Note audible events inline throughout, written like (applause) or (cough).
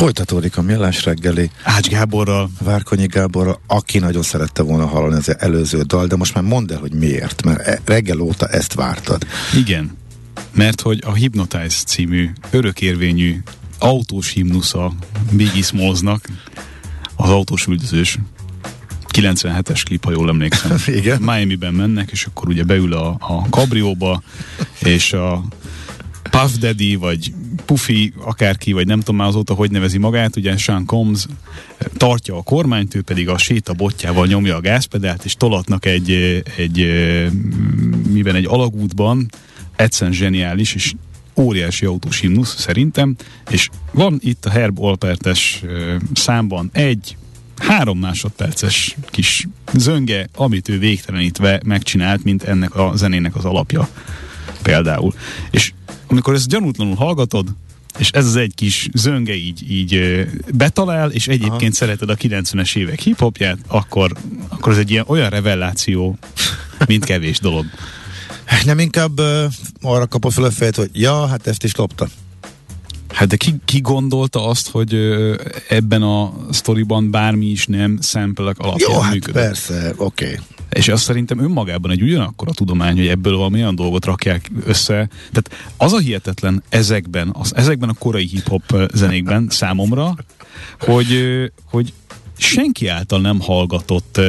Folytatódik a millás reggeli. Ács Gáborral. Várkonyi Gáborral, aki nagyon szerette volna hallani az előző dal, de most már mondd el, hogy miért, mert e- reggel óta ezt vártad. Igen, mert hogy a Hypnotize című örökérvényű autós himnusza Biggie Smallsnak az autós üldözős 97-es klip, ha jól emlékszem. (laughs) Igen. Miami-ben mennek, és akkor ugye beül a, a kabrióba, és a Puff Daddy, vagy Puffy, akárki, vagy nem tudom már azóta, hogy nevezi magát, ugye Sean Combs tartja a kormányt, ő pedig a séta botjával nyomja a gázpedált, és tolatnak egy, egy miben egy alagútban, egyszerűen zseniális, és óriási autós himnusz szerintem, és van itt a Herb Alpertes számban egy három másodperces kis zönge, amit ő végtelenítve megcsinált, mint ennek a zenének az alapja például. És amikor ezt gyanútlanul hallgatod, és ez az egy kis zönge így, így betalál, és egyébként Aha. szereted a 90-es évek hiphopját, akkor, akkor ez egy ilyen olyan reveláció, mint kevés dolog. Nem inkább uh, arra kapott fel a fejét, hogy ja, hát ezt is lopta. Hát de ki, ki gondolta azt, hogy ebben a sztoriban bármi is nem szempelek alapján Jó, hát működött? persze, oké. Okay. És azt szerintem önmagában egy ugyanakkor a tudomány, hogy ebből valami olyan dolgot rakják össze. Tehát az a hihetetlen ezekben, az, ezekben a korai hip-hop zenékben számomra, hogy, hogy senki által nem hallgatott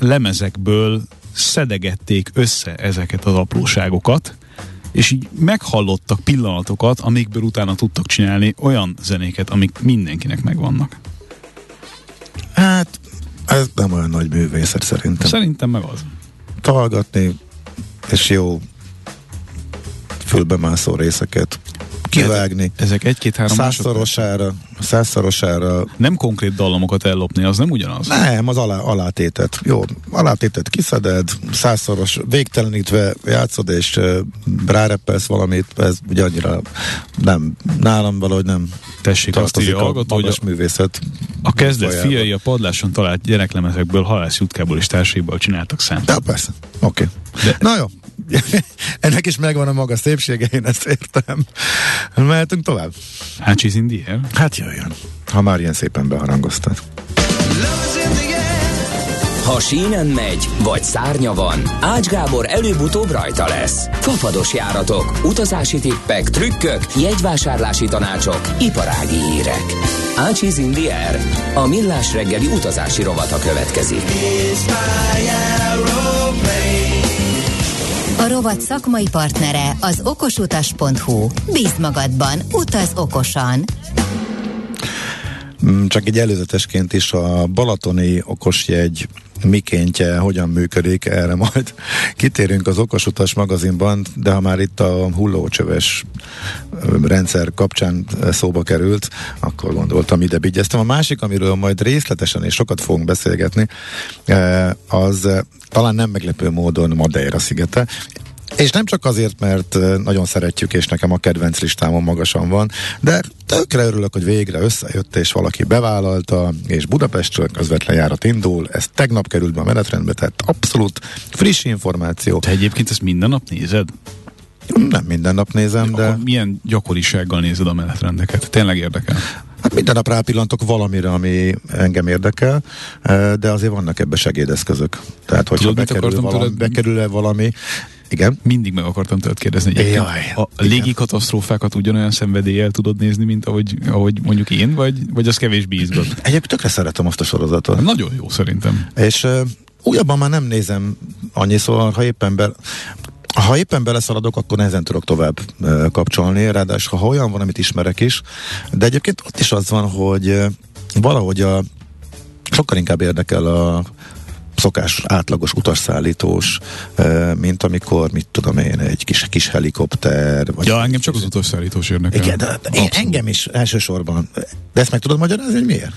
lemezekből szedegették össze ezeket az apróságokat, és így meghallottak pillanatokat, amikből utána tudtak csinálni olyan zenéket, amik mindenkinek megvannak. Hát, ez nem olyan nagy művészet szerintem. Szerintem meg az. Talgatni, és jó fülbemászó részeket kivágni. Ezek egy-két-három százszorosára, százszorosára. Nem konkrét dallamokat ellopni, az nem ugyanaz? Nem, az alá, alátétet. Jó, alátétet kiszeded, százszoros, végtelenítve játszod, és uh, rárepelsz valamit, ez ugye annyira nem, nálam valahogy nem Tessék azt írja hallgató, hogy a, művészet a kezdet folyába. fiai a padláson talált gyereklemezekből halász jutkából és társaiból csináltak szent. Ja, persze. Oké. Okay. De... Na jó, (laughs) ennek is megvan a maga szépsége, én ezt értem. Mehetünk tovább? Hát she's in the air. Hát jöjjön, ha már ilyen szépen beharangoztad. Ha sínen megy, vagy szárnya van, Ács Gábor előbb-utóbb rajta lesz. Fafados járatok, utazási tippek, trükkök, jegyvásárlási tanácsok, iparági hírek. Ácsiz Indier, a millás reggeli utazási rovata következik. A rovat szakmai partnere az okosutas.hu. Bíz magadban, utaz okosan! Mm, csak egy előzetesként is a balatoni okosjegy mikéntje hogyan működik, erre majd (laughs) kitérünk az Okosutas magazinban, de ha már itt a hullócsöves rendszer kapcsán szóba került, akkor gondoltam ide bigyeztem. A másik, amiről majd részletesen és sokat fogunk beszélgetni, az talán nem meglepő módon Madeira szigete. És nem csak azért, mert nagyon szeretjük, és nekem a kedvenc listámon magasan van, de tökre örülök, hogy végre összejött, és valaki bevállalta, és Budapestről közvetlen járat indul. Ez tegnap került be a menetrendbe, tehát abszolút friss információ. Te egyébként ezt minden nap nézed? Nem minden nap nézem, de... Akkor milyen gyakorisággal nézed a menetrendeket? Tényleg érdekel? Hát minden nap rápillantok valamire, ami engem érdekel, de azért vannak ebbe segédeszközök. Tehát, hogyha Tudod, bekerül, valami, bekerül-e valami, igen. Mindig meg akartam tőled kérdezni, hogy Jaj, a légi katasztrófákat ugyanolyan szenvedéllyel tudod nézni, mint ahogy, ahogy mondjuk én, vagy, vagy az kevésbé izgat? Egyébként tökre szeretem azt a sorozatot. Nagyon jó szerintem. És uh, újabban már nem nézem annyi, szóval ha éppen be, ha éppen beleszaladok, akkor nehezen tudok tovább uh, kapcsolni, ráadásul ha olyan van, amit ismerek is, de egyébként ott is az van, hogy uh, valahogy a sokkal inkább érdekel a szokás átlagos utasszállítós, mint amikor, mit tudom én, egy kis, kis helikopter. Vagy ja, engem csak az utasszállítós érdekel. Igen, de, de én, engem is elsősorban. De ezt meg tudod magyarázni, hogy miért?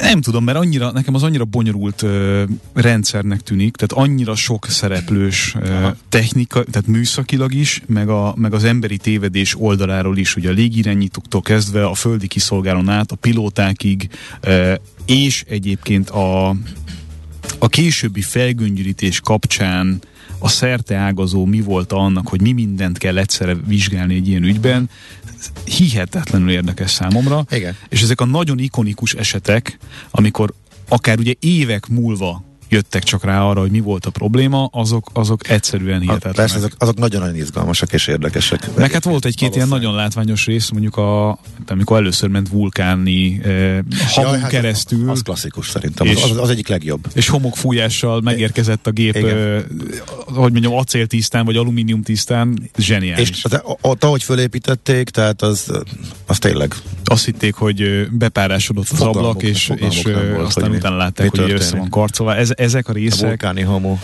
Nem tudom, mert annyira, nekem az annyira bonyolult uh, rendszernek tűnik, tehát annyira sok szereplős uh, technika, tehát műszakilag is, meg, a, meg az emberi tévedés oldaláról is, ugye a légirányítóktól kezdve a földi kiszolgálón át, a pilótákig, uh, és egyébként a, a későbbi felgöngyűrítés kapcsán a szerte ágazó mi volt annak, hogy mi mindent kell egyszerre vizsgálni egy ilyen ügyben, hihetetlenül érdekes számomra. Igen. És ezek a nagyon ikonikus esetek, amikor akár ugye évek múlva jöttek csak rá arra, hogy mi volt a probléma, azok, azok egyszerűen hihetetlenek. Persze, azok, azok nagyon-nagyon izgalmasak és érdekesek. Meg hát volt egy-két ilyen nagyon látványos rész, mondjuk a, amikor először ment vulkáni eh, hamon ja, hát keresztül. Az, az klasszikus szerintem, és, az, az, egyik legjobb. És homokfújással megérkezett a gép, eh, hogy mondjam, acéltisztán vagy alumínium tisztán, zseniális. És az, ott, ahogy fölépítették, tehát az, az tényleg. Azt hitték, hogy bepárásodott az ablak, és, és volt, aztán utána látták, hogy össze van karcolva. Ez, ezek a részek. A vulkáni hamu.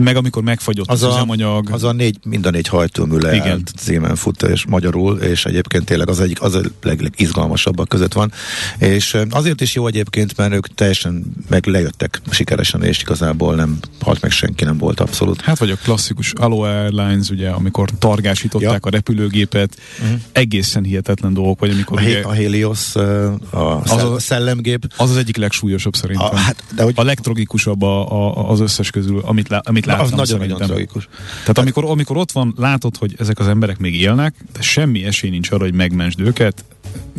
Meg amikor megfagyott az, az a, üzemanyag. Az a négy, mind a négy hajtómű leállt címen fut, és magyarul, és egyébként tényleg az egyik, az a leg, legizgalmasabbak között van. És azért is jó egyébként, mert ők teljesen meg lejöttek sikeresen, és igazából nem halt meg senki, nem volt abszolút. Hát vagy a klasszikus Aloha Airlines, ugye, amikor targásították ja. a repülőgépet, uh-huh. egészen hihetetlen dolgok, vagy amikor a, ugye, a Helios, a, az a szellemgép. Az az egyik legsúlyosabb szerintem. A, hát, de hogy, a legtragikusabb a, a, az összes közül, amit, lá, amit láttam. Az nagyon-nagyon tragikus. Tehát amikor, amikor ott van, látod, hogy ezek az emberek még élnek, de semmi esély nincs arra, hogy megmentsd őket,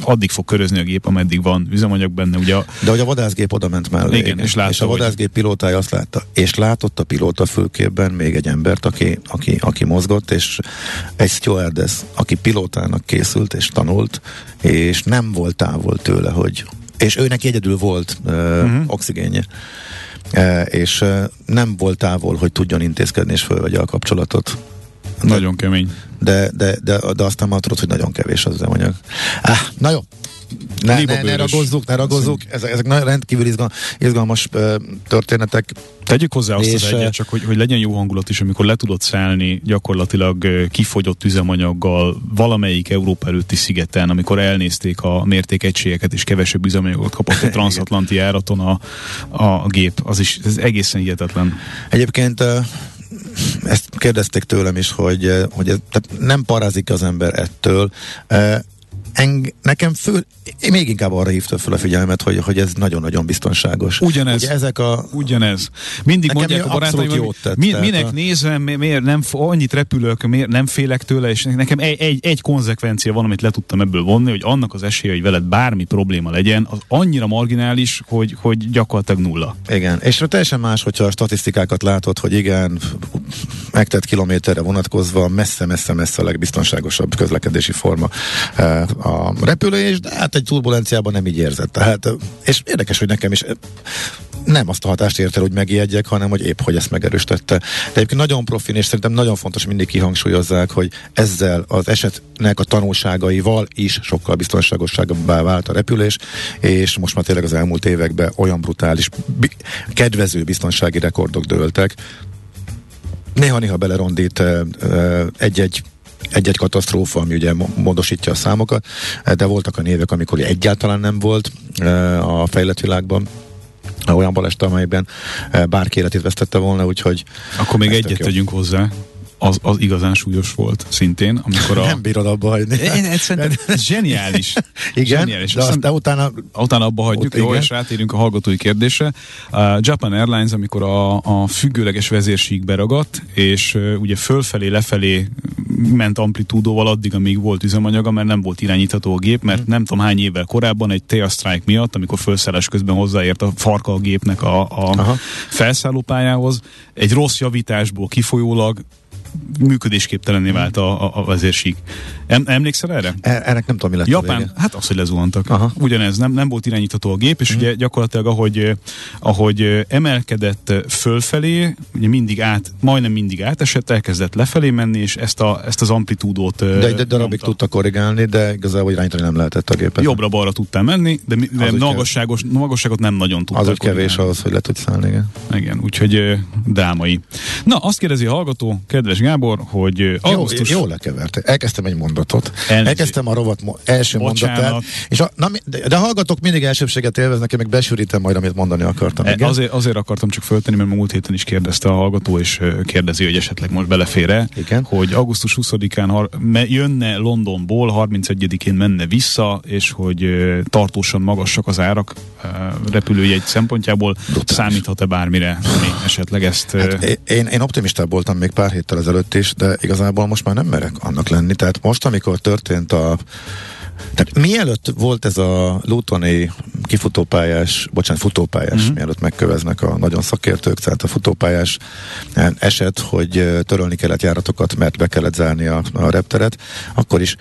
addig fog körözni a gép, ameddig van üzemanyag benne. Ugye a... De hogy a vadászgép oda ment mellé. Igen, és, látta, és a vadászgép hogy... pilótája azt látta. És látott a pilóta fülkében még egy embert, aki, aki, aki mozgott, és egy stewardess, aki pilótának készült és tanult, és nem volt távol tőle, hogy és őnek egyedül volt uh, uh-huh. oxigénje. E, és e, nem volt távol, hogy tudjon intézkedni és fölvegye a kapcsolatot. Nagyon kemény. De, de, de, de aztán már tudod, hogy nagyon kevés az üzemanyag. Ah, na jó, ne, ne, ne ragozzuk, ne ragozzuk. Ezek, ezek rendkívül izgal, izgalmas uh, történetek. Tegyük hozzá azt és, az egyet, csak hogy, hogy legyen jó hangulat is, amikor le tudod szállni gyakorlatilag uh, kifogyott üzemanyaggal valamelyik Európa előtti szigeten, amikor elnézték a mértékegységeket és kevesebb üzemanyagot kapott a (laughs) transatlanti járaton a, a, gép. Az is ez egészen hihetetlen. Egyébként uh, ezt kérdezték tőlem is, hogy, hogy ez, tehát nem parázik az ember ettől eng, nekem fő, én még inkább arra hívta fel a figyelmet, hogy, hogy ez nagyon-nagyon biztonságos. Ugyanez. Ugye ezek a... Ugyanez. Mindig mondják a barátaim, hogy tett, mi, minek a... nézem, miért nem, annyit repülök, miért nem félek tőle, és nekem egy, egy, egy konzekvencia van, amit le tudtam ebből vonni, hogy annak az esélye, hogy veled bármi probléma legyen, az annyira marginális, hogy, hogy gyakorlatilag nulla. Igen, és teljesen más, hogyha a statisztikákat látod, hogy igen, megtett kilométerre vonatkozva messze-messze-messze a legbiztonságosabb közlekedési forma eh, a repülés, de hát egy turbulenciában nem így érzett. Tehát, és érdekes, hogy nekem is nem azt a hatást érte, hogy megijedjek, hanem hogy épp, hogy ezt megerősítette. De egyébként nagyon profin, és szerintem nagyon fontos mindig kihangsúlyozzák, hogy ezzel az esetnek a tanulságaival is sokkal biztonságosabbá vált a repülés, és most már tényleg az elmúlt években olyan brutális, kedvező biztonsági rekordok dőltek, néha-néha belerondít egy-egy egy-egy katasztrófa, ami ugye módosítja a számokat, de voltak a névek, amikor egyáltalán nem volt a fejlett világban olyan baleset, amelyben bárki életét vesztette volna, úgyhogy... Akkor még egyet tegyünk hozzá, az, az igazán súlyos volt szintén, amikor a... Nem bírod abba hagyni. Én, ez (laughs) zseniális. Igen, zseniális. de aztán, aztán utána... Utána abba hagyjuk, jó, igen. és rátérünk a hallgatói kérdésre. A Japan Airlines, amikor a, a függőleges vezérsík beragadt, és uh, ugye fölfelé, lefelé ment amplitúdóval addig, amíg volt üzemanyaga, mert nem volt irányítható a gép, mert hmm. nem tudom hány évvel korábban egy TEA strike miatt, amikor felszállás közben hozzáért a farka a gépnek a, a felszállópályához, egy rossz javításból kifolyólag működésképtelenné vált a, a, a vezérsík. Em, emlékszel erre? E, ennek nem tudom, mi lett Japán, a vége. hát az, hogy lezuhantak. Aha. Ugyanez, nem, nem volt irányítható a gép, és Mhm. ugye gyakorlatilag ahogy, eh, ahogy eh, emelkedett fölfelé, ugye mindig át, majdnem mindig átesett, elkezdett lefelé menni, és ezt, a, ezt az amplitúdót eh, De egy darabig nyomta. tudta korrigálni, de igazából irányítani nem lehetett a gépet. Jobbra-balra tudtál menni, de, de Az magasságos, magasságot nem nagyon tudtál Az úgy kevés ahhoz, hogy le tudsz szállni, igen. Igen, úgyhogy drámai. Na, azt kérdezi a hallgató, kedves Gábor, hogy ö, Jó, augusztus... jól lekeverte. Elkezdtem egy mondatot. Elnézést. Elkezdtem a rovat mo- első Bocsánat. mondatát. És a, na, de, de hallgatók mindig elsőbséget élveznek, én meg besűrítem majd, amit mondani akartam. E, Igen? Azért, azért akartam csak föltenni, mert múlt héten is kérdezte a hallgató, és kérdezi, hogy esetleg most belefér-e, Igen. hogy augusztus 20-án har- jönne Londonból, 31-én menne vissza, és hogy tartósan magasak az árak repülőjegy szempontjából. Brutális. Számíthat-e bármire, ami esetleg ezt... Hát én, én optimistább voltam még pár héttel ezelőtt is, de igazából most már nem merek annak lenni. Tehát most, amikor történt a tehát mielőtt volt ez a Lutoni kifutópályás, bocsánat, futópályás, uh-huh. mielőtt megköveznek a nagyon szakértők, tehát a futópályás eset, hogy törölni kellett járatokat, mert be kellett zárni a, a repteret, akkor is.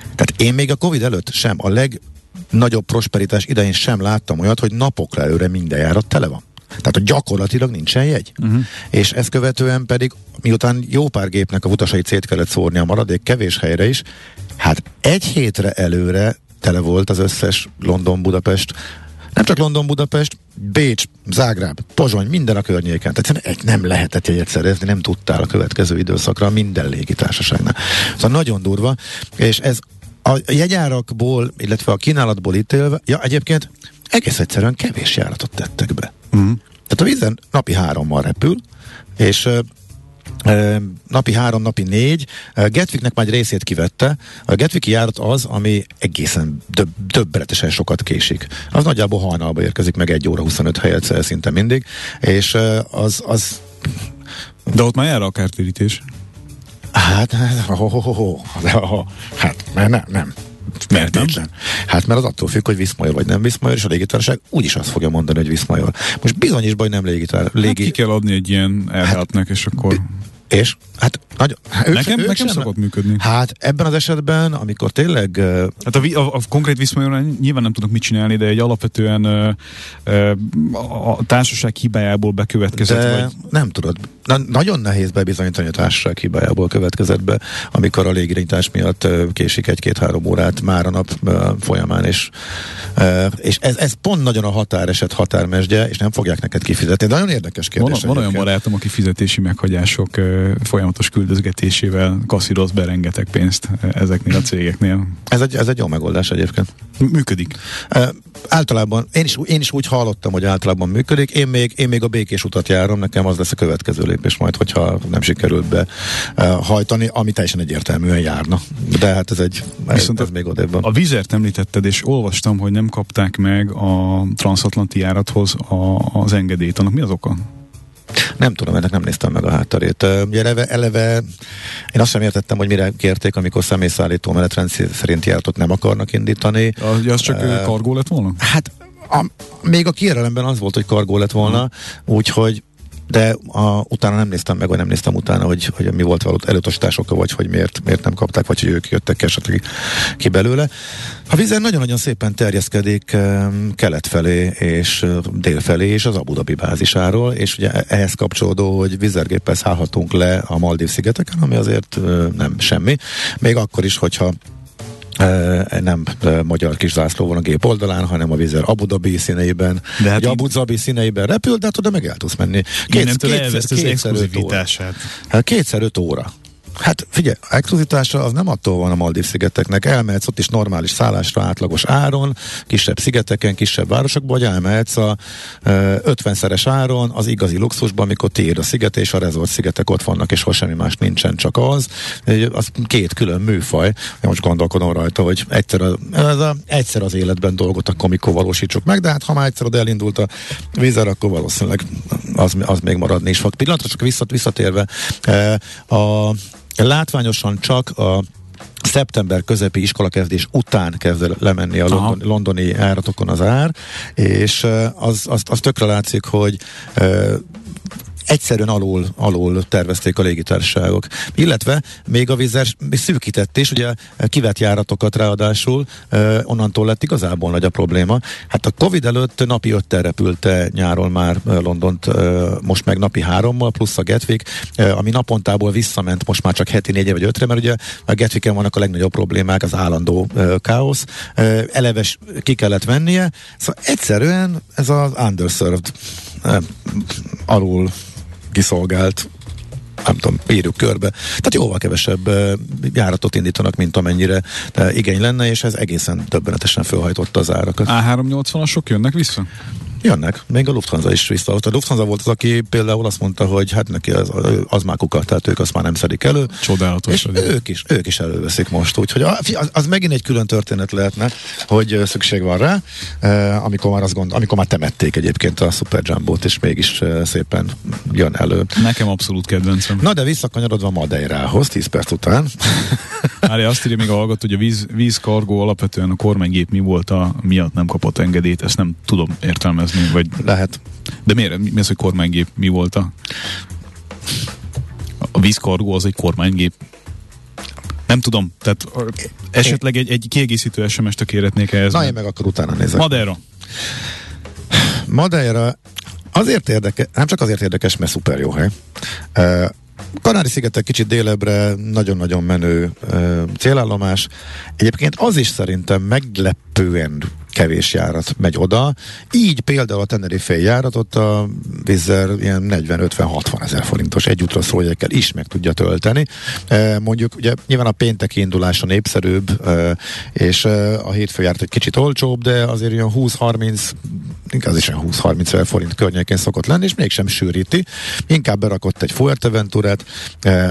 Tehát én még a Covid előtt sem, a legnagyobb prosperitás idején sem láttam olyat, hogy napokra előre minden járat tele van. Tehát, hogy gyakorlatilag nincsen jegy. Uh-huh. És ezt követően pedig, miután jó pár gépnek a utasait szét kellett szórni a maradék kevés helyre is, hát egy hétre előre tele volt az összes London-Budapest, nem csak London-Budapest, Bécs, Zágráb, Pozsony, minden a környéken. Tehát egy nem lehetett jegyet szerezni, nem tudtál a következő időszakra minden légitársaságnál. Szóval nagyon durva, és ez a jegyárakból, illetve a kínálatból ítélve, ja egyébként egész egyszerűen kevés járatot tettek be. Uh-huh. Tehát a vízen napi hárommal repül, és napi három, napi négy. Ö, Gatwicknek már egy részét kivette. A Gatwicki járat az, ami egészen döb, döbbenetesen sokat késik. Az nagyjából hajnalba érkezik meg egy óra 25 helyet szinte mindig, és az, az De ott már jár a kártérítés. Hát, hát, ho, ho, ho, ho, ho, ho. hát nem, nem, nem. Feltétlen. Hát mert az attól függ, hogy Viszmajor vagy nem Viszmajor, és a légitársaság úgyis azt fogja mondani, hogy Viszmajor. Most bizonyos baj nem légitár, Hát légi... ki kell adni egy ilyen elhátnak, és akkor... És? Hát, nagyon, hát ők, Nekem, ők nekem sem- szokott működni. Hát ebben az esetben, amikor tényleg ö, Hát a, a, a konkrét viszonyban nyilván nem tudok mit csinálni, de egy alapvetően ö, ö, a, társaság hibájából bekövetkezett, de vagy nem tudod. Na, nagyon nehéz bebizonyítani a társaság hibájából következett be, amikor a légirányítás miatt ö, késik egy-két-három órát már a nap ö, folyamán, és, ö, és ez, ez pont nagyon a határeset határmesdje, és nem fogják neked kifizetni. De nagyon érdekes van, kérdés. van olyan egyébként. barátom, aki fizetési meghagyások ö, folyamatos küldözgetésével kasszíroz be rengeteg pénzt ö, ezeknél a cégeknél. Ez egy, ez egy jó megoldás egyébként. Működik. Uh, általában, én is, én is úgy hallottam, hogy általában működik. Én még, én még a békés utat járom, nekem az lesz a következő lépés majd, hogyha nem sikerült be uh, hajtani, ami teljesen egyértelműen járna. De hát ez egy, ez, Viszont ez még odébben. A vizert említetted, és olvastam, hogy nem kapták meg a transatlanti járathoz a, az engedélyt. Annak mi az oka? Nem tudom, ennek nem néztem meg a hátterét. Ugye eleve, eleve én azt sem értettem, hogy mire kérték, amikor személyszállító menetrend szerint járatot nem akarnak indítani. Az, az csak uh, kargó lett volna? Hát a, még a kiérelemben az volt, hogy kargó lett volna, úgyhogy de a, utána nem néztem meg, vagy nem néztem utána, hogy, hogy mi volt való elutasítás oka, vagy hogy miért, miért nem kapták, vagy hogy ők jöttek esetleg ki belőle. A vízen nagyon-nagyon szépen terjeszkedik kelet felé és dél felé, és az Abu Dhabi bázisáról, és ugye ehhez kapcsolódó, hogy vízergéppel szállhatunk le a Maldív szigeteken, ami azért nem semmi. Még akkor is, hogyha nem magyar kis zászló van a gép oldalán, hanem a vízer Abu Dhabi színeiben, De hát Abu Dhabi színeiben repül, de hát oda meg el tudsz menni. Innentől elveszt az kétszer öt óra. Hát kétszer öt óra. Hát figyelj, exkluzitása az nem attól van a Maldív szigeteknek. Elmehetsz ott is normális szállásra átlagos áron, kisebb szigeteken, kisebb városokban, vagy elmehetsz a ö, 50-szeres áron az igazi luxusban, amikor tiéd a sziget, és a rezort szigetek ott vannak, és hol semmi más nincsen, csak az. Az két külön műfaj. Most gondolkodom rajta, hogy egyszer, a, ez a, egyszer az életben dolgot akkor mikor valósítsuk meg, de hát ha már egyszer oda elindult a vízer, akkor valószínűleg az, az még maradni is fog. Pillanatra csak visszat, visszatérve, a látványosan csak a szeptember közepi iskolakezdés után kezd el lemenni a Aha. londoni, áratokon az ár, és az, az, az tökre látszik, hogy egyszerűen alul, alul tervezték a légitársaságok. Illetve még a vízer szűkített is, ugye kivett járatokat ráadásul, onnantól lett igazából nagy a probléma. Hát a Covid előtt napi öttel repülte nyáron már Londont, most meg napi hárommal, plusz a Gatwick, ami napontából visszament most már csak heti négy vagy ötre, mert ugye a Gatwicken vannak a legnagyobb problémák, az állandó káosz. Eleves ki kellett vennie, szóval egyszerűen ez az underserved alul kiszolgált nem tudom, írjuk körbe. Tehát jóval kevesebb járatot indítanak, mint amennyire igény lenne, és ez egészen többenetesen fölhajtotta az árakat. A380-asok jönnek vissza? Jönnek, még a Lufthansa is vissza. A Lufthansa volt az, aki például azt mondta, hogy hát neki az, az már kukat, tehát ők azt már nem szedik elő. Csodálatos. És ők is, ők is előveszik most. Úgyhogy az, az megint egy külön történet lehetne, hogy szükség van rá, amikor már, azt gond, amikor már temették egyébként a Super Jumbo-t, és mégis szépen jön elő. Nekem abszolút kedvencem. Na de visszakanyarodva Madeirához, 10 perc után. (laughs) Mária azt írja még a hallgató, hogy a víz, vízkargó alapvetően a kormánygép mi volt a miatt nem kapott engedélyt, ezt nem tudom értelmezni kérdezni, vagy... Lehet. De miért? Mi az, hogy kormánygép? Mi volt a... A vízkargó az egy kormánygép. Nem tudom, tehát esetleg egy, egy kiegészítő SMS-t kérhetnék ehhez. Na, én meg akkor utána nézek. Madeira. Madeira azért érdekes, nem csak azért érdekes, mert szuper jó hely. Kanári-szigetek kicsit délebre, nagyon-nagyon menő uh, célállomás. Egyébként az is szerintem meglepően kevés járat megy oda. Így például a Tenerife járatot a Vizzer ilyen 40-50-60 ezer forintos egyútra szóljékkel is meg tudja tölteni. E, mondjuk ugye nyilván a pénteki indulás a népszerűbb, e, és e, a hétfő járat egy kicsit olcsóbb, de azért ilyen 20-30 inkább is olyan 20-30 ezer forint környékén szokott lenni, és mégsem sűríti. Inkább berakott egy Fuerteventurát.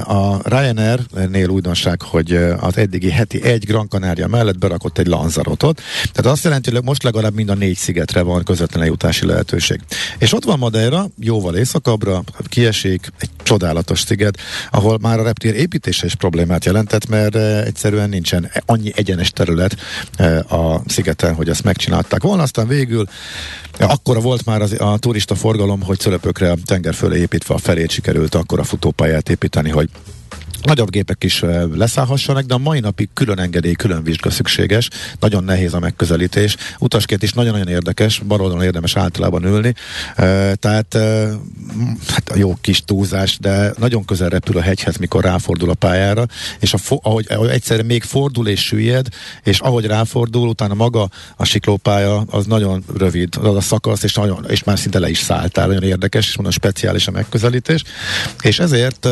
A Ryanair-nél újdonság, hogy az eddigi heti egy Gran Canaria mellett berakott egy Lanzarotot. Tehát azt jelenti, hogy most legalább mind a négy szigetre van közvetlen jutási lehetőség. És ott van Madeira, jóval északabbra, kiesik, egy csodálatos sziget, ahol már a reptér építése is problémát jelentett, mert egyszerűen nincsen annyi egyenes terület a szigeten, hogy ezt megcsinálták volna. Aztán végül Akkora volt már az, a turista forgalom, hogy szölöpökre a tenger fölé építve a felét sikerült akkor a futópályát építeni, hogy nagyobb gépek is leszállhassanak, de a mai napig külön engedély, külön vizsga szükséges. Nagyon nehéz a megközelítés. Utasként is nagyon-nagyon érdekes, baloldalon érdemes általában ülni. Tehát hát jó kis túlzás, de nagyon közel repül a hegyhez, mikor ráfordul a pályára, és a fo- ahogy, ahogy egyszerre még fordul és süllyed, és ahogy ráfordul, utána maga a siklópálya az nagyon rövid, az a szakasz, és, nagyon, és már szinte le is szálltál, nagyon érdekes, és mondom, speciális a megközelítés. És ezért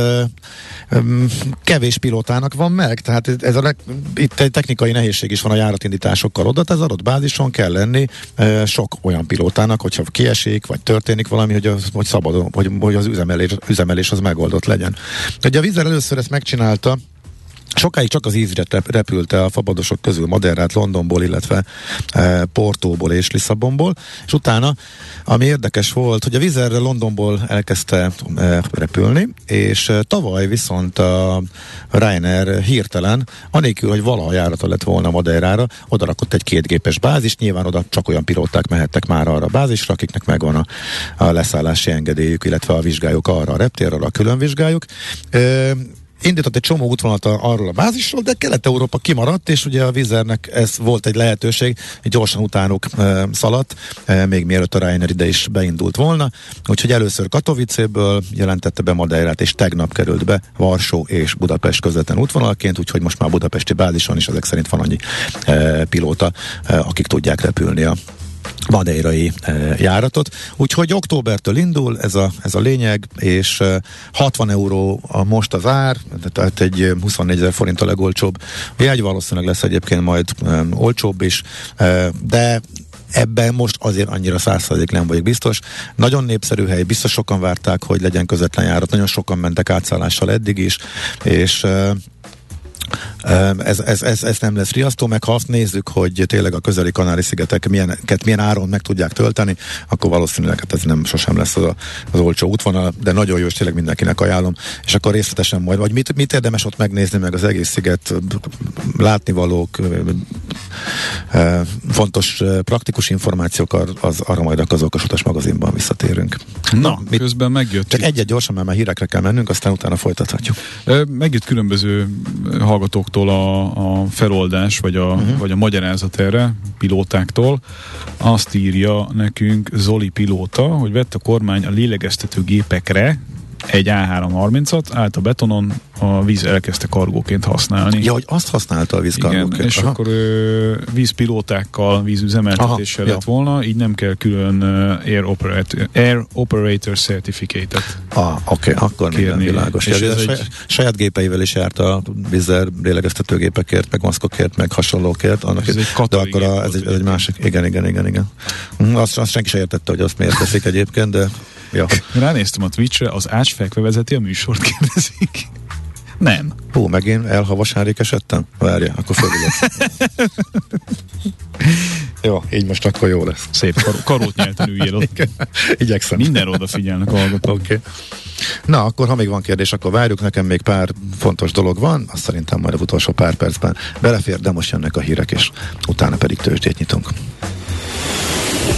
kevés pilótának van meg, tehát ez a leg, itt egy technikai nehézség is van a járatindításokkal oda, tehát az adott bázison kell lenni e, sok olyan pilótának, hogyha kiesik, vagy történik valami, hogy, az, hogy szabadon, hogy, hogy az üzemelés, üzemelés az megoldott legyen. Ugye a vízzel először ezt megcsinálta, Sokáig csak az ízre repülte a fabadosok közül Maderát Londonból, illetve e, Portóból és Lisszabonból, és utána, ami érdekes volt, hogy a Vizerre Londonból elkezdte e, repülni, és e, tavaly viszont a Ryanair hirtelen, anélkül, hogy valaha járata lett volna Madeirára, oda rakott egy kétgépes bázis, nyilván oda csak olyan pilóták mehettek már arra a bázisra, akiknek megvan a, a leszállási engedélyük, illetve a vizsgájuk arra a reptérre, a külön vizsgájuk. E, indított egy csomó útvonalat arról a bázisról, de Kelet-Európa kimaradt, és ugye a Vizernek ez volt egy lehetőség, gyorsan utánuk e, szaladt, e, még mielőtt a Ryanair ide is beindult volna. Úgyhogy először Katowice-ből jelentette be Madeirát, és tegnap került be Varsó és Budapest közvetlen útvonalként, úgyhogy most már budapesti bázison is ezek szerint van annyi e, pilóta, e, akik tudják repülni a madeirai e, járatot. Úgyhogy októbertől indul ez a, ez a lényeg, és e, 60 euró a most az ár, tehát egy 24 ezer forint a legolcsóbb. A jegy valószínűleg lesz egyébként majd olcsóbb is, de ebben most azért annyira százszerzék nem vagyok biztos. Nagyon népszerű hely, biztos sokan várták, hogy legyen közvetlen járat, nagyon sokan mentek átszállással eddig is, és ez, ez, ez, ez nem lesz riasztó, meg ha azt nézzük, hogy tényleg a közeli Kanári-szigetek milyeneket, milyen áron meg tudják tölteni, akkor valószínűleg hát ez nem sosem lesz az, a, az olcsó útvonal, de nagyon jó, és tényleg mindenkinek ajánlom. És akkor részletesen majd, vagy mit, mit érdemes ott megnézni, meg az egész sziget, látnivalók, fontos praktikus információk, az, arra majd az Okasutas magazinban visszatérünk. Na, mit, közben megjött. Csak egyet gyorsan, mert már hírekre kell mennünk, aztán utána folytathatjuk. Megjött különböző hallgatóktól a, a feloldás, vagy a, uh-huh. vagy a magyarázat erre, pilótáktól. Azt írja nekünk Zoli pilóta, hogy vett a kormány a lélegeztető gépekre, egy A330-at, állt a betonon, a víz elkezdte kargóként használni. Ja, hogy azt használta a víz kargóként. Igen, és Aha. akkor ö, vízpilótákkal, vízüzemeltetésre lett ja. volna, így nem kell külön ö, Air, Operator, Air Operator Certificate-et Ah, oké, okay, akkor kérni. minden világos. És ez egy... saját gépeivel is járt a vízzel lélegeztetőgépekért, meg maszkokért, meg hasonlókért. Annak ez, egy de akkor a, ez, egy, ez egy másik. Igen, igen, igen, igen. Hm, azt, azt senki sem értette, hogy azt miért teszik egyébként, de Ja. Ránéztem a Twitch-re, az ácsfekve vezeti a műsort, kérdezik. Nem. Hú, megint elhavasárik esettem? Várja, akkor fölülök. jó, így most akkor jó lesz. Szép kar- karót nyelten üljél ott. Igyekszem. Minden odafigyelnek a hallgatók. Okay. Na, akkor ha még van kérdés, akkor várjuk. Nekem még pár fontos dolog van, azt szerintem majd az utolsó pár percben belefér, de most jönnek a hírek, és utána pedig tőzsdét nyitunk.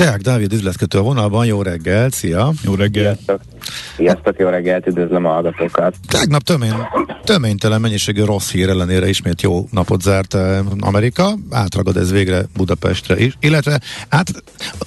Deák Dávid üzletkötő a vonalban, jó reggel, szia! Jó reggel! Sziasztok, Sziasztok jó reggelt, üdvözlöm a hallgatókat! Tegnap tömény, töménytelen mennyiségű rossz hír ellenére ismét jó napot zárt eh, Amerika, átragad ez végre Budapestre is, illetve hát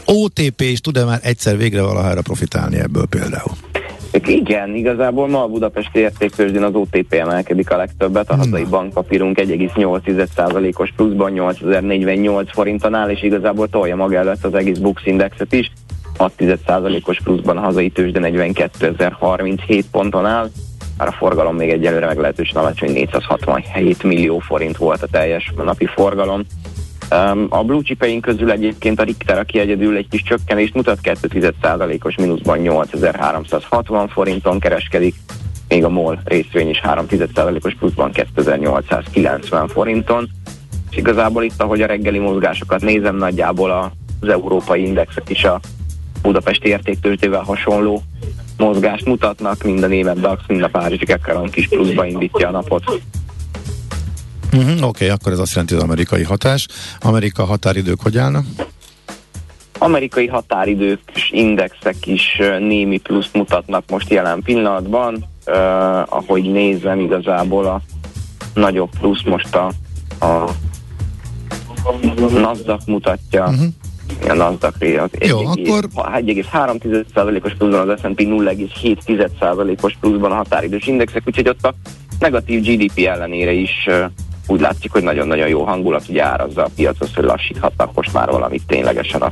OTP is tud-e már egyszer végre valahára profitálni ebből például? Igen, igazából ma a Budapesti értéktőzsdén az OTP emelkedik a legtöbbet, a hazai bankpapírunk 1,8%-os pluszban 8048 forinton áll, és igazából tolja maga előtt az egész Bux Indexet is, 6%-os pluszban a hazai tőzsde 42.037 ponton áll, már a forgalom még egyelőre meglehetősen alacsony, 467 millió forint volt a teljes napi forgalom. A blue chipeink közül egyébként a Richter, aki egyedül egy kis csökkenést mutat, 2,1%-os mínuszban 8360 forinton kereskedik, még a MOL részvény is 3,1%-os pluszban 2890 forinton. És igazából itt, ahogy a reggeli mozgásokat nézem, nagyjából az európai indexek is a budapesti értéktőzsdével hasonló mozgást mutatnak, mind a német DAX, mind a Párizsi Kekkeron kis pluszba indítja a napot. Uh-huh, Oké, okay, akkor ez azt jelenti az amerikai hatás. Amerika határidők hogy állnak? Amerikai határidők és indexek is némi plusz mutatnak most jelen pillanatban. Uh, ahogy nézem, igazából a nagyobb plusz most a, a Nasdaq mutatja. Uh-huh. A Nasdaq az Jó, 1, akkor... 1,3%-os pluszban, az S&P 0,7%-os pluszban a határidős indexek, úgyhogy ott a negatív GDP ellenére is úgy látszik, hogy nagyon-nagyon jó hangulat, ugye árazza a piacot, hogy lassíthatnak most már valamit ténylegesen a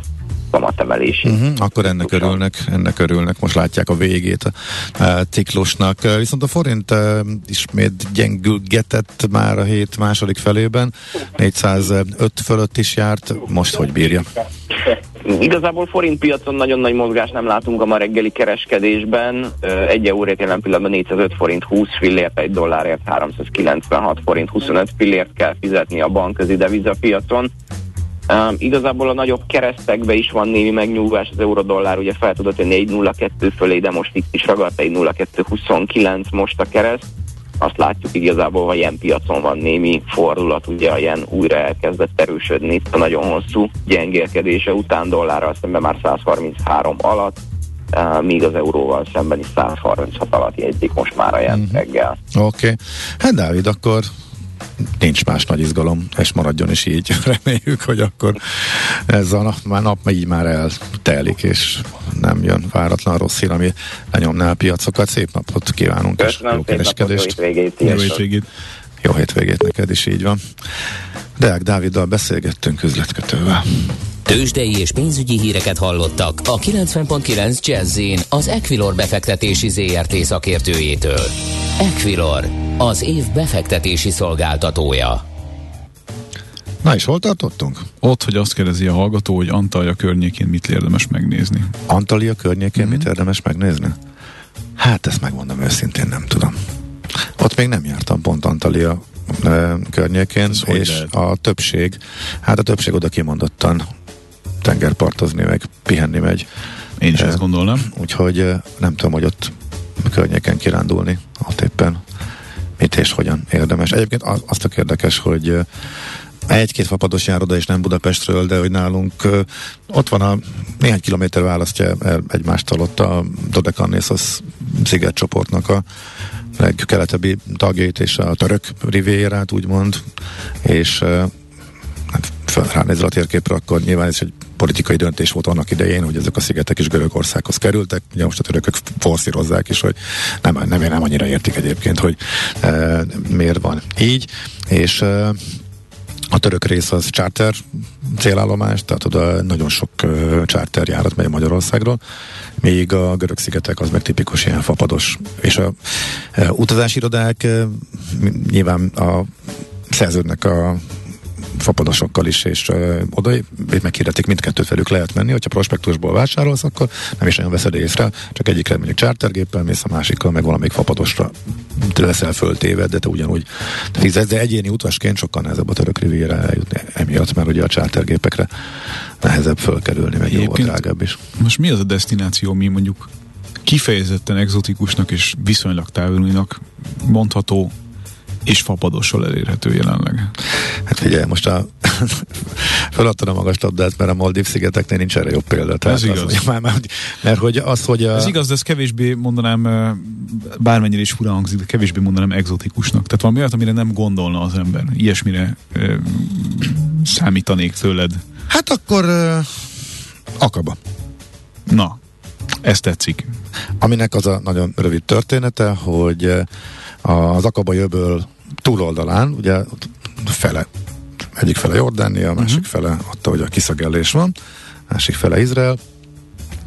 kamatemelési. Uh-huh, akkor ennek örülnek, ennek örülnek, most látják a végét a, a ciklusnak. Viszont a forint uh, ismét gyengülgetett már a hét második felében, 405 fölött is járt, most hogy bírja? (laughs) Igazából forint piacon nagyon nagy mozgás nem látunk a ma reggeli kereskedésben. Egy euróért jelen pillanatban 405 forint 20 fillért, egy dollárért 396 forint 25 fillért kell fizetni a bankközi devizapiacon. Um, igazából a nagyobb keresztekbe is van némi megnyugvás, az euró-dollár ugye fel tudott jönni 1.02 fölé, de most itt is ragadt 1.0229 most a kereszt. Azt látjuk igazából, hogy ilyen piacon van némi fordulat, ugye a ilyen újra elkezdett erősödni itt a nagyon hosszú gyengélkedése után dollárral szemben már 133 alatt, uh, míg az euróval szemben is 136 alatt jegyzik most már a ilyen mm-hmm. reggel. Oké. Okay. Hát Dávid, akkor nincs más nagy izgalom, és maradjon is így. (laughs) Reméljük, hogy akkor ez a nap, már nap így már eltelik, és nem jön váratlan rossz hír, ami lenyomná a piacokat. Szép napot kívánunk, Köszönöm, és jó kereskedést. Jó hétvégét. Jó hétvégét. Jó hétvégét neked is így van. Deák Dáviddal beszélgettünk üzletkötővel. Tőzsdei és pénzügyi híreket hallottak a 90.9 jazz az Equilor befektetési ZRT szakértőjétől. Equilor, az év befektetési szolgáltatója. Na és hol tartottunk? Ott, hogy azt kérdezi a hallgató, hogy Antalya környékén mit érdemes megnézni. Antalya környékén mm-hmm. mit érdemes megnézni? Hát ezt megmondom őszintén, nem tudom. Ott még nem jártam pont Antalya e, környékén, Ez és lehet? a többség, hát a többség oda kimondottan tengerpartozni, meg pihenni megy. Én is e, ezt gondolnám. Úgyhogy nem tudom, hogy ott környéken kirándulni, ott éppen mit és hogyan érdemes. Egyébként azt a érdekes, hogy egy-két fapados jár oda, és nem Budapestről, de hogy nálunk ott van a néhány kilométer választja el egymástól ott a Dodekannészos szigetcsoportnak a legkeletebbi tagjait és a török rivérát úgymond, és hát ránézel a térképre, akkor nyilván ez egy politikai döntés volt annak idején, hogy ezek a szigetek is Görögországhoz kerültek. Ugye most a törökök forszírozzák is, hogy nem, nem, nem annyira értik egyébként, hogy e, miért van így. És e, a török rész az charter célállomás, tehát oda nagyon sok uh, charter járat megy Magyarországról, míg a görög szigetek az meg tipikus ilyen fapados. És a uh, utazási irodák uh, nyilván a szerződnek a fapadosokkal is, és ö, oda meghirdetik mindkettőt velük lehet menni, hogyha prospektusból vásárolsz, akkor nem is nagyon veszed észre, csak egyikre mondjuk chartergéppel mész, a másikkal meg valamelyik fapadosra leszel föltéved, de te ugyanúgy fizetsz, de egyéni utasként sokkal nehezebb a török rivére eljutni emiatt, mert ugye a chartergépekre nehezebb fölkerülni, meg jóval drágább is. Most mi az a destináció, mi mondjuk kifejezetten exotikusnak és viszonylag távolinak mondható és fapadossal elérhető jelenleg. Hát figyelj, most a (laughs) feladtad a magas labdát, mert a Maldív szigeteknél nincs erre jobb példa. Tehát Ez igaz. Az, már, már, mert hogy az, hogy a... Ez igaz, de ez kevésbé mondanám, bármennyire is fura hangzik, de kevésbé mondanám exotikusnak. Tehát valami olyat, amire nem gondolna az ember. Ilyesmire ö, számítanék tőled. Hát akkor ö, akaba. Na, ez tetszik. Aminek az a nagyon rövid története, hogy az Akaba jöböl túloldalán, ugye fele, egyik fele Jordánia, a másik uh-huh. fele ott, hogy a kiszagellés van, másik fele Izrael,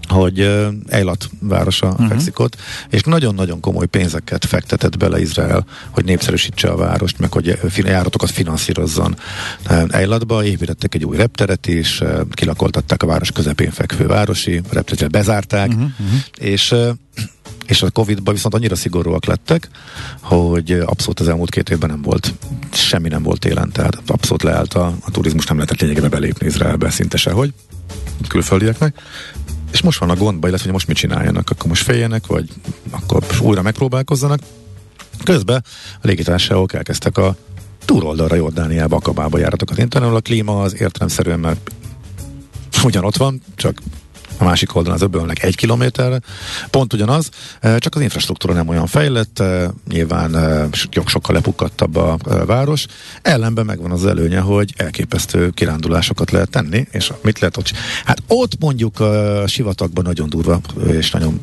hogy uh, Eilat városa uh-huh. fekszik ott, és nagyon-nagyon komoly pénzeket fektetett bele Izrael, hogy népszerűsítse a várost, meg hogy járatokat finanszírozzon Eilatba, építettek egy új repteret is, kilakoltatták a város közepén fekvő városi repteret, bezárták, uh-huh. és uh, (clears throat) és a Covid-ban viszont annyira szigorúak lettek, hogy abszolút az elmúlt két évben nem volt, semmi nem volt télen, tehát abszolút leállt a, a turizmus, nem lehetett lényegében belépni Izraelbe szinte sehogy, külföldieknek. És most van a gondba, illetve hogy most mit csináljanak, akkor most féljenek, vagy akkor újra megpróbálkozzanak. Közben a légitársaságok elkezdtek a túloldalra Jordániába, Akabába járatokat internetről. A klíma az értelemszerűen már ugyanott van, csak a másik oldalon az öbölnek egy kilométerre. Pont ugyanaz, e, csak az infrastruktúra nem olyan fejlett, e, nyilván e, sokkal lepukkadtabb a város. Ellenben megvan az előnye, hogy elképesztő kirándulásokat lehet tenni, és mit lehet ott? Hát ott mondjuk a sivatagban nagyon durva és nagyon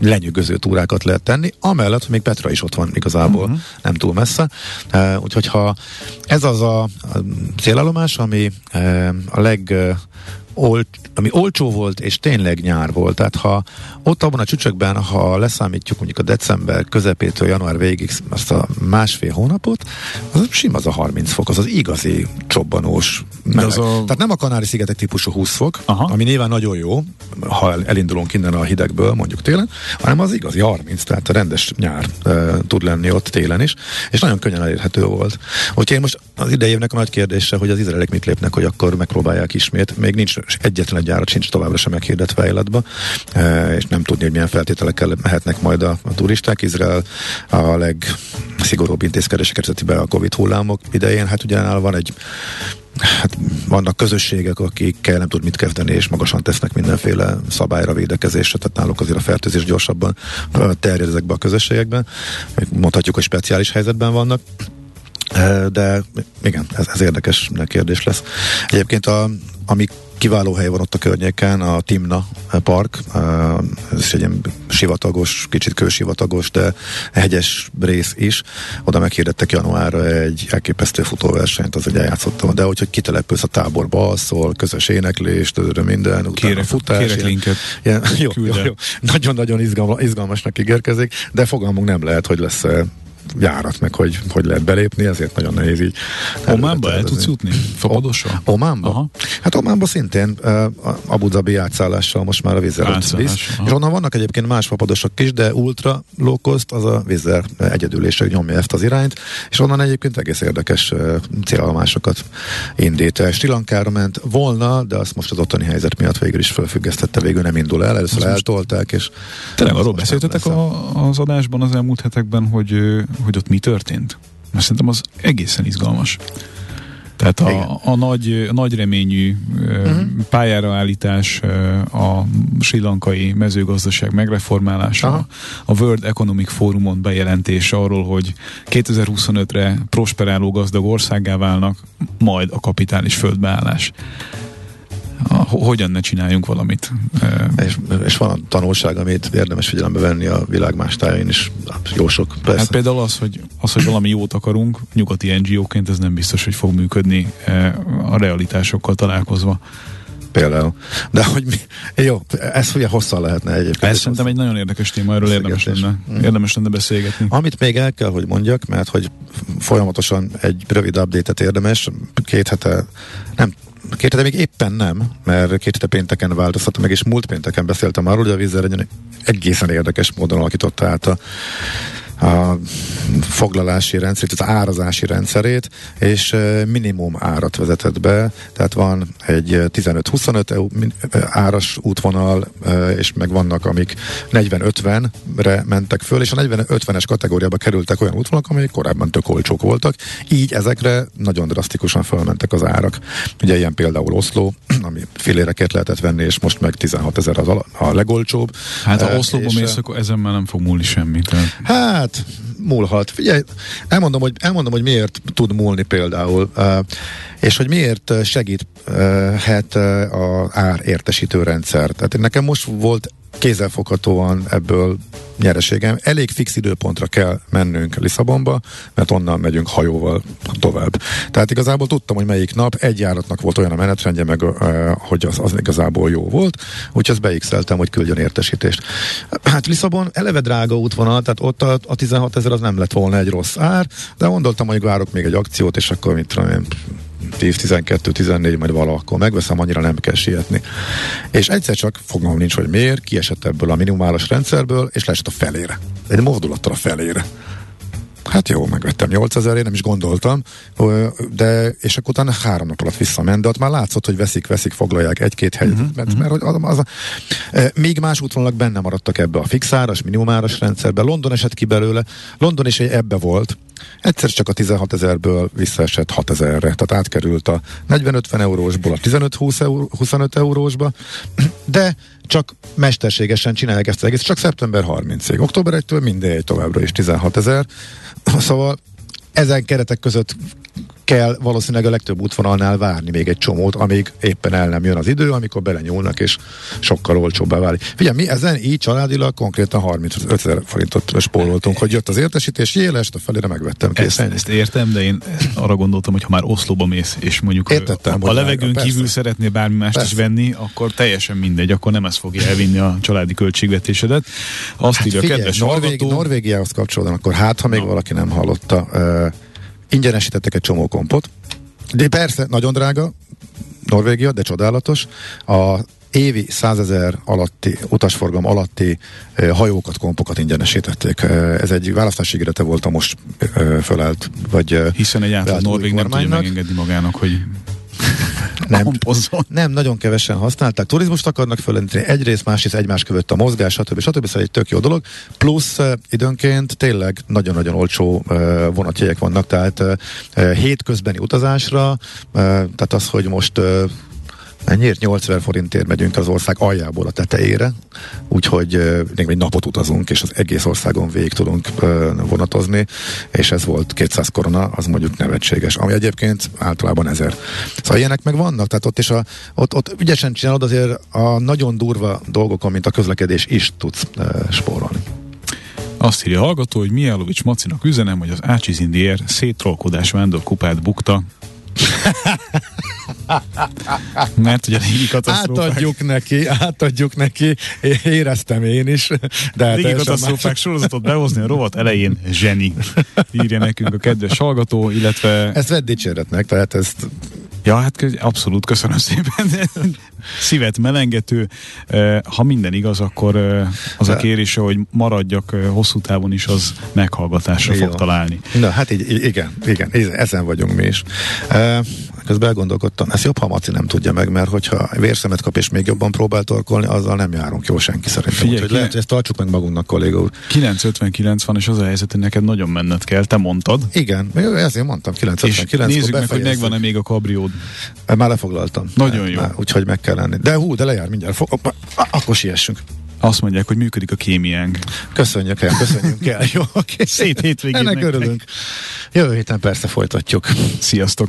lenyűgöző túrákat lehet tenni, amellett, hogy még Petra is ott van igazából, uh-huh. nem túl messze. Uh, úgyhogy ha ez az a, a célállomás, ami uh, a leg uh, olt, ami olcsó volt, és tényleg nyár volt. Tehát ha ott abban a csücsökben, ha leszámítjuk mondjuk a december közepétől január végig azt a másfél hónapot, az sima az a 30 fok, az az igazi csobbanós Az a... Tehát nem a Kanári-szigetek típusú 20 fok, Aha. ami nyilván nagyon jó, ha elindulunk innen a hidegből, mondjuk télen, hanem az igazi 30, tehát a rendes nyár e, tud lenni ott télen is, és nagyon könnyen elérhető volt. Úgyhogy én most az idejévnek a nagy kérdése, hogy az izraelek mit lépnek, hogy akkor megpróbálják ismét. Még nincs egyetlen egy gyárat sincs továbbra sem meghirdetve életbe, és nem tudni, hogy milyen feltételekkel mehetnek majd a, a turisták. Izrael a legszigorúbb intézkedéseket vezeti be a Covid hullámok idején. Hát ugye van egy hát vannak közösségek, akikkel nem tud mit kezdeni, és magasan tesznek mindenféle szabályra, védekezésre, tehát náluk azért a fertőzés gyorsabban terjed ezekbe a közösségekben. Mondhatjuk, hogy speciális helyzetben vannak. De igen, ez, ez érdekes kérdés lesz. Egyébként a, ami kiváló hely van ott a környéken, a Timna Park, ez is egy ilyen sivatagos, kicsit kősivatagos, de hegyes rész is. Oda meghirdettek januárra egy elképesztő futóversenyt, az egy eljátszottam, de hogy kitelepülsz a táborba, alszol, közös éneklés, tőle minden, utána kérek, futás. Kérek ilyen, linket. Ilyen, jó, jó, jó. Nagyon-nagyon izgalmas, izgalmasnak ígérkezik, de fogalmunk nem lehet, hogy lesz járat, meg hogy, hogy lehet belépni, ezért nagyon nehéz így. Ománba el tudsz jutni? Fapadossal? Ománba? Aha. Hát Ománba szintén uh, Abu Dhabi átszállással most már a Vizer visz. És onnan vannak egyébként más fapadosok is, de ultra low cost, az a Vizer egyedül, és nyomja ezt az irányt, és onnan egyébként egész érdekes uh, célállomásokat indít. Sri Lankára ment volna, de azt most az ottani helyzet miatt végül is felfüggesztette, végül nem indul el, először eltolták, és... Tényleg arról beszéltetek az adásban az elmúlt hetekben, hogy, hogy ott mi történt? Mert szerintem az egészen izgalmas. Tehát a, a nagy, a nagy reményű uh-huh. pályára állítás, a sri lankai mezőgazdaság megreformálása, Aha. a World Economic Forumon bejelentése arról, hogy 2025-re prosperáló gazdag országá válnak, majd a kapitális földbeállás hogyan ne csináljunk valamit. És, és van a tanulság, amit érdemes figyelembe venni a világ más tájain is. Jó sok, persze. Hát például az, hogy, az, hogy valami jót akarunk, nyugati NGO-ként ez nem biztos, hogy fog működni a realitásokkal találkozva például. De hogy mi, jó, ez ugye hosszan lehetne egyébként. Ez szerintem egy nagyon érdekes téma, erről érdemes lenne, mm. érdemes lenne beszélgetni. Amit még el kell, hogy mondjak, mert hogy folyamatosan egy rövid update-et érdemes, két hete, nem két hete még éppen nem, mert két hete pénteken változtatta meg, és múlt pénteken beszéltem arról, hogy a vízzel egészen érdekes módon alakította át a a foglalási rendszerét, az árazási rendszerét, és minimum árat vezetett be, tehát van egy 15-25 áras útvonal, és meg vannak, amik 40-50-re mentek föl, és a 40-50-es kategóriába kerültek olyan útvonalak, amelyek korábban tök olcsók voltak, így ezekre nagyon drasztikusan fölmentek az árak. Ugye ilyen például Oszló, ami filéreket lehetett venni, és most meg 16 ezer az a, a legolcsóbb. Hát ha Oszlóba mész, akkor ezen már nem fog múlni semmi. Tehát... Hát Hát, múlhat. Figyelj, elmondom, hogy, elmondom, hogy miért tud múlni például, és hogy miért segíthet a ár értesítő rendszer. Tehát nekem most volt kézzelfoghatóan ebből nyereségem. Elég fix időpontra kell mennünk Lisszabonba, mert onnan megyünk hajóval tovább. Tehát igazából tudtam, hogy melyik nap egy járatnak volt olyan a menetrendje, meg hogy az, az igazából jó volt, úgyhogy azt beixeltem, hogy küldjön értesítést. Hát Lisszabon eleve drága útvonal, tehát ott a, a 16 ezer az nem lett volna egy rossz ár, de gondoltam, hogy várok még egy akciót, és akkor mit tudom én, 10-12-14, majd valahol megveszem, annyira nem kell sietni. És egyszer csak fogalmam nincs, hogy miért, kiesett ebből a minimális rendszerből, és leesett a felére. Egy mozdulattal a felére. Hát jó, megvettem 8000 nem is gondoltam, de és akkor utána három nap alatt visszament, de ott már látszott, hogy veszik, veszik, foglalják egy-két helyet, uh-huh, mert, uh-huh. mert az, az a, e, még más útvonalak benne maradtak ebbe a fixáras, minimáras rendszerbe. London esett ki belőle, London is egy ebbe volt, egyszer csak a 16 ezerből visszaesett 6 ezerre, tehát átkerült a 40-50 eurósból a 15-20 euró, 25 eurósba, (clears throat) de csak mesterségesen csinálják ezt az egész, csak szeptember 30-ig. Október 1-től mindegy továbbra is 16 ezer. (clears throat) Szóval ezen keretek között kell valószínűleg a legtöbb útvonalnál várni még egy csomót, amíg éppen el nem jön az idő, amikor belenyúlnak, és sokkal olcsóbbá válik. Figyelj, mi ezen így családilag konkrétan 35 ezer forintot spóroltunk, hogy jött az értesítés, jéles, a felére megvettem. Ezt, ezt, értem, de én arra gondoltam, hogy ha már Oszlóba mész, és mondjuk Értettem, a, a levegőn meg, kívül szeretnél bármi mást persze. is venni, akkor teljesen mindegy, akkor nem ez fogja elvinni a családi költségvetésedet. Azt hát írja figyelj, kedves Norvég, hallgató... Norvégiához kapcsolódóan, akkor hát, ha még no. valaki nem hallotta, uh, ingyenesítettek egy csomó kompot, de persze, nagyon drága, Norvégia, de csodálatos. A évi százezer alatti, utasforgalom alatti e, hajókat, kompokat ingyenesítették. Ez egy választási ígérete volt a most e, fölállt, vagy Hiszen egy átlag Norvég nem tudja megengedni magának, hogy (laughs) nem, nem, nagyon kevesen használták. Turizmust akarnak fölenteni, egyrészt, másrészt egymás között a mozgás, stb. stb. Szóval egy tök jó dolog. Plusz uh, időnként tényleg nagyon-nagyon olcsó uh, vonatjegyek vannak, tehát uh, hétközbeni utazásra, tehát az, hogy most Ennyiért 80 forintért megyünk az ország aljából a tetejére, úgyhogy még egy napot utazunk, és az egész országon végig tudunk vonatozni, és ez volt 200 korona, az mondjuk nevetséges, ami egyébként általában ezer. Szóval ilyenek meg vannak, tehát ott is a, ott, ott ügyesen csinálod azért a nagyon durva dolgokon, mint a közlekedés is tudsz spórolni. Azt írja a hallgató, hogy Mijálovics Macinak üzenem, hogy az Ácsiz Indiér szétrolkodás vándorkupát bukta. (laughs) Mert ugye régi katasztrófák... Átadjuk neki, átadjuk neki, éreztem én is. De hát régi katasztrófák más... sorozatot behozni a rovat elején zseni. Írja nekünk a kedves hallgató, illetve... Ezt vedd dicséretnek, tehát ezt Ja, hát abszolút, köszönöm szépen. Szívet melengető. Ha minden igaz, akkor az a kérése, hogy maradjak hosszú távon is, az meghallgatásra Jó. fog találni. Na, hát így, igen, igen, ezen vagyunk mi is. Közben elgondolkodtam, ezt jobb, ha Maci nem tudja meg, mert hogyha vérszemet kap és még jobban próbál torkolni, azzal nem járunk jó senki szerintem. Figyelj, Úgyhogy lehet, hogy ezt tartsuk meg magunknak, kolléga úr. 959 van, és az a helyzet, hogy neked nagyon menned kell, te mondtad. Igen, ezért mondtam, 959. És nézzük meg, hogy megvan-e még a kabriód. Már lefoglaltam. Nagyon már, jó. Már, úgyhogy meg kell lenni. De hú, de lejár mindjárt. Fog, akkor siessünk. Azt mondják, hogy működik a kémiánk. Köszönjük el, köszönjük el. (laughs) Jó, okay. Szép hétvégét Ennek örülünk. Jövő héten persze folytatjuk. Sziasztok!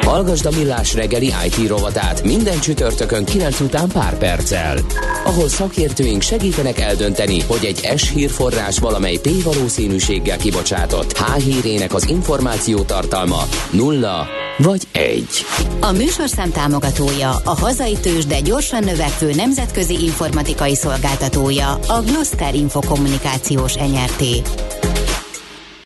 Hallgasd a Millás reggeli IT rovatát minden csütörtökön 9 után pár perccel. Ahol szakértőink segítenek eldönteni, hogy egy S hírforrás valamely P valószínűséggel kibocsátott H hírének az információ tartalma nulla vagy egy. A műsorszám támogatója, a hazai tős, de gyorsan növekvő nemzetközi informatikai szolgáltatója, a Gloster Infokommunikációs NRT.